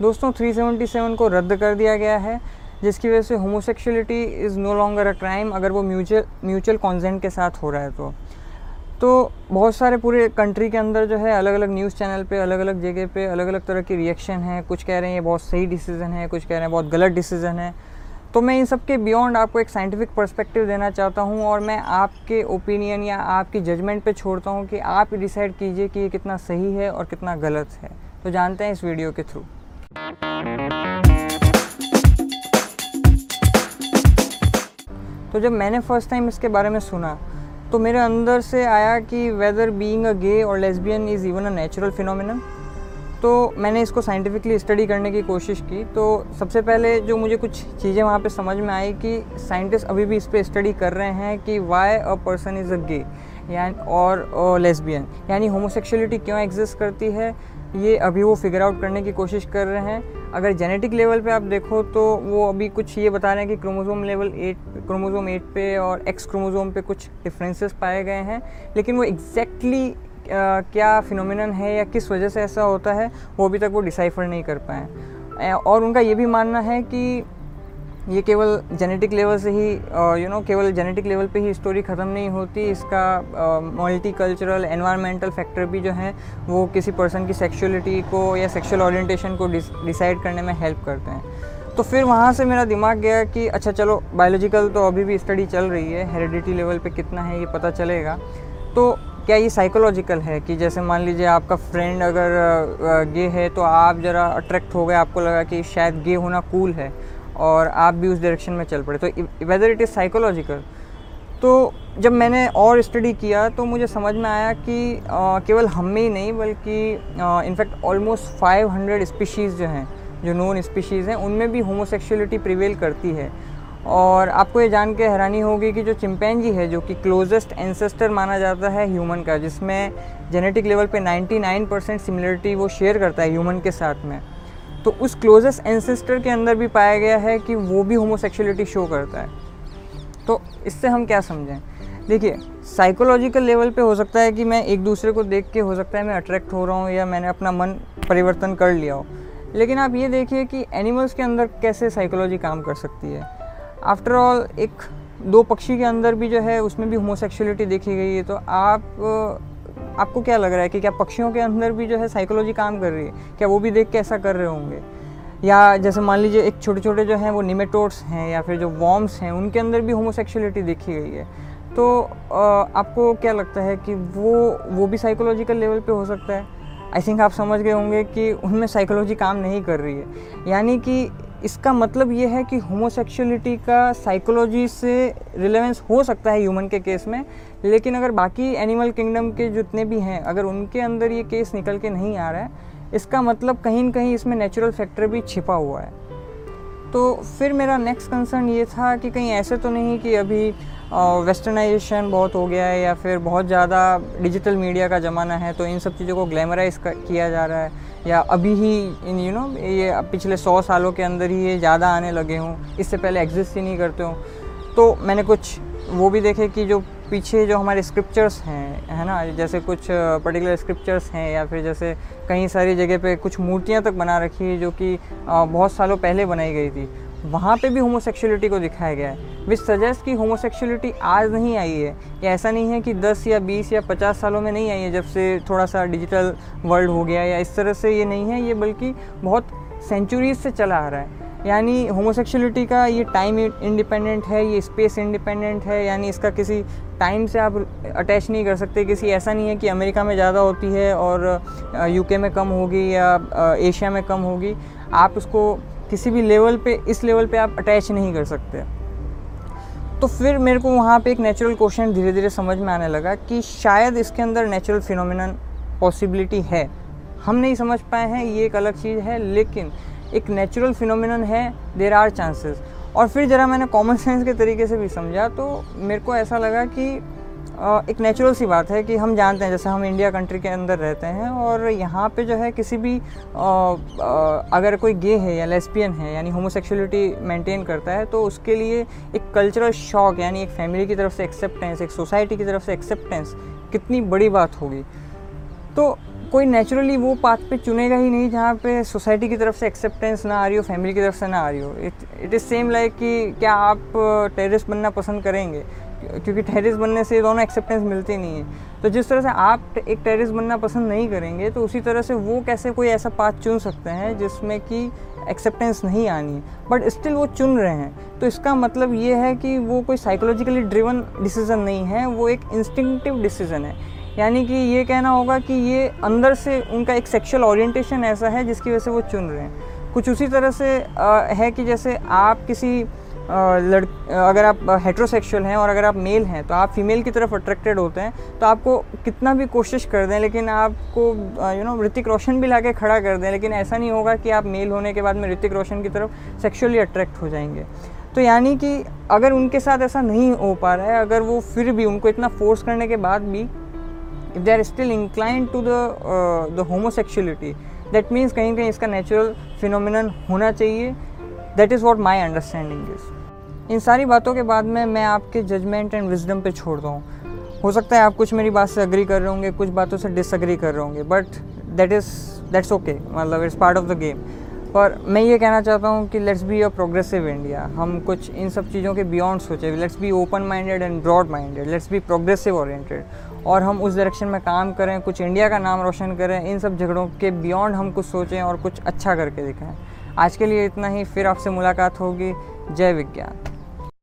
दोस्तों 377 को रद्द कर दिया गया है, जिसकी वजह से homosexuality is no longer a crime अगर वो म्यूचुअल म्यूचुअल कॉन्जेंट के साथ हो रहा है तो। तो बहुत सारे पूरे कंट्री के अंदर जो है अलग अलग न्यूज़ चैनल पे अलग अलग जगह पे अलग अलग तरह की रिएक्शन है। कुछ कह रहे हैं, ये बहुत सही डिसीज़न है, कुछ कह रहे हैं, बहुत गलत डिसीज़न है। तो मैं इन सब के बियॉन्ड आपको एक साइंटिफिक पर्सपेक्टिव देना चाहता हूँ, और मैं आपके ओपिनियन या आपकी जजमेंट पे छोड़ता हूँ कि आप डिसाइड कीजिए कि ये कितना सही है और कितना गलत है। तो जानते हैं इस वीडियो के थ्रू तो जब मैंने फ़र्स्ट टाइम इसके बारे में सुना तो मेरे अंदर से आया कि वेदर बीइंग अ गे और lesbian is even a natural phenomenon तो मैंने इसको साइंटिफिकली स्टडी करने की कोशिश की। तो सबसे पहले जो मुझे कुछ चीज़ें वहाँ पे समझ में आई कि साइंटिस्ट अभी भी इस पर स्टडी कर रहे हैं कि why a person is a gay यानी और लेस्बियन यानी होमोसेक्सुअलिटी क्यों एग्जिस्ट करती है ये अभी वो फिगर आउट करने की कोशिश कर रहे हैं। अगर जेनेटिक लेवल पे आप देखो तो वो अभी कुछ ये बता रहे हैं कि chromosome level at chromosome at पे और एक्स क्रोमोसोम पे कुछ डिफरेंसेस पाए गए हैं। लेकिन वो एग्जैक्टली exactly, क्या फिनोमिनन है या किस वजह से ऐसा होता है वो अभी तक वो डिसाइफर नहीं कर पाए और उनका ये भी मानना है कि ये केवल जेनेटिक लेवल से ही यू नो केवल जेनेटिक लेवल पे ही स्टोरी ख़त्म नहीं होती। इसका मल्टी कल्चरल एनवायरमेंटल फैक्टर भी जो है, वो किसी पर्सन की सेक्सुअलिटी को या सेक्सुअल ओरिएंटेशन को डिसाइड करने में हेल्प करते हैं। तो फिर वहाँ से मेरा दिमाग गया कि अच्छा चलो बायोलॉजिकल तो अभी भी स्टडी चल रही है हेरिडिटी लेवल पे कितना है ये पता चलेगा। तो क्या ये साइकोलॉजिकल है कि जैसे मान लीजिए आपका फ्रेंड अगर गे है तो आप ज़रा अट्रैक्ट हो गए, आपको लगा कि शायद गे होना कूल है। और आप भी उस डायरेक्शन में चल पड़े। तो वेदर इट इज़ साइकोलॉजिकल तो जब मैंने और स्टडी किया तो मुझे समझ में आया कि केवल हम में ही नहीं, बल्कि इनफैक्ट ऑलमोस्ट 500 स्पीशीज़ जो हैं, जो नॉन स्पीशीज़ हैं, उनमें भी होमोसेक्सुअलिटी प्रिवेल करती है। और आपको ये जान के हैरानी होगी कि जो चिंपैंजी है, जो कि क्लोजेस्ट एंसेस्टर माना जाता है ह्यूमन का, जिसमें जेनेटिक लेवल पे 99 परसेंट सिमिलरिटी वो शेयर करता है ह्यूमन के साथ में। तो उस क्लोजेस्ट एंसेस्टर के अंदर भी पाया गया है कि वो भी होमोसेक्सुअलिटी शो करता है। तो इससे हम क्या समझें? देखिए साइकोलॉजिकल लेवल पे हो सकता है कि मैं एक दूसरे को देख के हो सकता है मैं अट्रैक्ट हो रहा हूँ या मैंने अपना मन परिवर्तन कर लिया हो। लेकिन आप ये देखिए कि एनिमल्स के अंदर कैसे साइकोलॉजी काम कर सकती है। आफ्टर ऑल एक दो पक्षी के अंदर भी जो है, उसमें भी होमोसेक्सुअलिटी देखी गई है। तो आप आपको क्या लग रहा है कि क्या पक्षियों के अंदर भी जो है साइकोलॉजी काम कर रही है? क्या वो भी देख के ऐसा कर रहे होंगे? या जैसे मान लीजिए एक छोटे छोटे जो हैं वो निमेटोड्स हैं या फिर जो वॉर्म्स हैं, उनके अंदर भी होमोसेक्सुअलिटी देखी गई है। तो आपको क्या लगता है कि वो वो भी साइकोलॉजिकल लेवल पे हो सकता है? आई थिंक आप समझ गए होंगे कि उनमें साइकोलॉजी काम नहीं कर रही है। यानी कि इसका मतलब ये है कि होमोसेक्सुअलिटी का साइकोलॉजी से रिलेवेंस हो सकता है ह्यूमन के केस में, लेकिन अगर बाकी एनिमल किंगडम के जितने भी हैं, अगर उनके अंदर ये केस निकल के नहीं आ रहा है, इसका मतलब कहीं ना कहीं इसमें नेचुरल फैक्टर भी छिपा हुआ है। तो फिर मेरा नेक्स्ट कंसर्न ये था कि कहीं ऐसे तो नहीं कि अभी वेस्टर्नाइजेशन बहुत हो गया है या फिर बहुत ज़्यादा डिजिटल मीडिया का ज़माना है तो इन सब चीज़ों को ग्लैमराइज किया जा रहा है। या अभी ही, इन यू नो ये पिछले सौ सालों के अंदर ही ये ज़्यादा आने लगे हों, इससे पहले एग्जिस्ट ही नहीं करते हों। तो मैंने कुछ वो भी देखे कि जो पीछे जो हमारे स्क्रिप्चर्स हैं, है ना, जैसे कुछ पर्टिकुलर स्क्रिप्चर्स हैं, या फिर जैसे कई सारी जगह पे कुछ मूर्तियाँ तक बना रखी है जो कि बहुत सालों पहले बनाई गई थी। वहाँ पे भी होमोसेक्सुअलिटी को दिखाया गया है विच सजेस्ट कि होमोसेक्सुअलिटी आज नहीं आई है। या ऐसा नहीं है कि 10 या 20 या 50 सालों में नहीं आई है, जब से थोड़ा सा डिजिटल वर्ल्ड हो गया या इस तरह से ये नहीं है, ये बल्कि बहुत सेंचुरीज से चला आ रहा है। यानी होमोसेक्सुअलिटी का ये टाइम इंडिपेंडेंट है, ये स्पेस इंडिपेंडेंट है, यानी इसका किसी टाइम से आप अटैच नहीं कर सकते। किसी ऐसा नहीं है कि अमेरिका में ज़्यादा होती है और यूके में कम होगी या एशिया में कम होगी। आप उसको किसी भी लेवल पे, इस लेवल पे आप अटैच नहीं कर सकते। तो फिर मेरे को वहाँ पे एक नेचुरल क्वेश्चन धीरे धीरे समझ में आने लगा कि शायद इसके अंदर नेचुरल फिनोमिनन पॉसिबिलिटी है। हम नहीं समझ पाए हैं, ये एक अलग चीज़ है, लेकिन एक नेचुरल फिनोमिनन है देर आर चांसेस और फिर ज़रा मैंने कॉमन सेंस के तरीके से भी समझा तो मेरे को ऐसा लगा कि एक नेचुरल सी बात है कि हम जानते हैं, जैसे हम इंडिया कंट्री के अंदर रहते हैं और यहाँ पे जो है किसी भी अगर कोई गे है या लेस्बियन है, यानी होमोसेक्सुअलिटी मेंटेन करता है तो उसके लिए एक कल्चरल शॉक यानी एक फैमिली की तरफ़ से एक्सेप्टेंस एक सोसाइटी की तरफ़ से एक्सेप्टेंस कितनी बड़ी बात होगी। तो कोई नेचुरली वो पाथ पे चुनेगा ही नहीं जहाँ पे सोसाइटी की तरफ़ से एक्सेप्टेंस ना आ रही हो फैमिली की तरफ़ से ना आ रही हो। It it is same like कि क्या आप टेररिस्ट बनना पसंद करेंगे? क्योंकि टेररिस्ट बनने से दोनों एक्सेप्टेंस मिलती नहीं है। तो जिस तरह से आप एक टेररिस्ट बनना पसंद नहीं करेंगे तो उसी तरह से वो कैसे कोई ऐसा पाथ चुन सकते हैं जिसमें कि एक्सेप्टेंस नहीं आनी है। बट स्टिल वो चुन रहे हैं। तो इसका मतलब ये है कि वो कोई साइकोलॉजिकली ड्रिवन डिसीज़न नहीं है, वो एक इंस्टिंक्टिव डिसीज़न है। यानी कि ये कहना होगा कि ये अंदर से उनका एक सेक्शुअल ओरिएंटेशन ऐसा है जिसकी वजह से वो चुन रहे हैं। कुछ उसी तरह से है कि जैसे आप किसी लड़, अगर आप हेट्रोसेक्सुअल हैं और अगर आप मेल हैं तो आप फीमेल की तरफ़ अट्रैक्टेड होते हैं तो आपको कितना भी कोशिश कर दें, लेकिन आपको यू नो ऋतिक रोशन भी ला के खड़ा कर दें, लेकिन ऐसा नहीं होगा कि आप मेल होने के बाद में ऋतिक रोशन की तरफ़ सेक्शुअली अट्रैक्ट हो जाएँगे। तो यानी कि अगर उनके साथ ऐसा नहीं हो पा रहा है, अगर वो फिर भी उनको इतना फोर्स करने के बाद भी if they are still incline to the the homosexuality that means कहीं कहीं इसका नेचुरल फिनोमिनन होना चाहिए। That is what my understanding is इन सारी बातों के बाद में मैं आपके जजमेंट एंड विजडम पे छोड़ दूँ। हो सकता है आप कुछ मेरी बात से अग्री कर रहे होंगे, कुछ बातों से डिसअग्री कर रहे होंगे but that is that's okay मतलब it's part of the game पर मैं ये कहना चाहता हूँ कि let's be a progressive India हम कुछ इन सब चीज़ों के बियॉन्ड सोचें। Let's be open minded and broad minded let's be progressive oriented और हम उस डायरेक्शन में काम करें, कुछ इंडिया का नाम रोशन करें, इन सब झगड़ों के बियॉन्ड हम कुछ सोचें और कुछ अच्छा करके दिखाएँ। आज के लिए इतना ही, फिर आपसे मुलाकात होगी। जय विज्ञान।